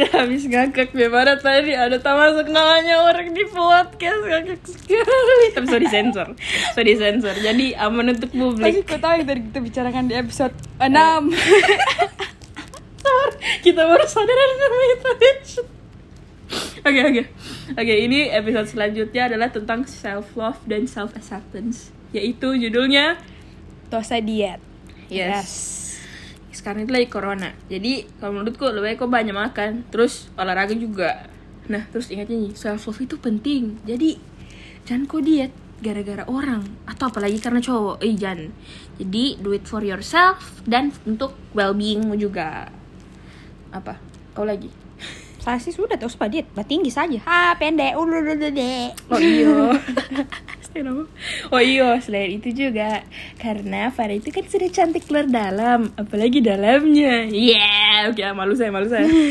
Kita habis ngakak gimana tadi ada termasuk namanya orang di podcast ngakak sekali. Tapi sorry sensor, sorry sensor. Jadi aman untuk publik. kau tahu yang tadi kita bicarakan di episode 6 Sorry, kita baru sadar ada namanya tadi. Oke oke oke ini episode selanjutnya adalah tentang self love dan self acceptance yaitu judulnya Dosa diet yes. Sekarang itu lagi corona. Jadi kalau menurutku lebih baik kau banyak makan terus olahraga juga. Nah terus ingatnya nih self love itu penting. Jadi jangan kau diet gara-gara orang atau apalagi karena cowok. Eh jangan. Jadi do it for yourself dan untuk well beingmu juga. Apa? Kau lagi? Saya sih sudah terus diet. Bah tinggi saja. Ha pendek. Ulululululul. oh iya Kenapa? Oh iya, selain itu juga karena Farah itu kan sudah cantik luar dalam, apalagi dalamnya. Yeah, oke malu saya, malu saya.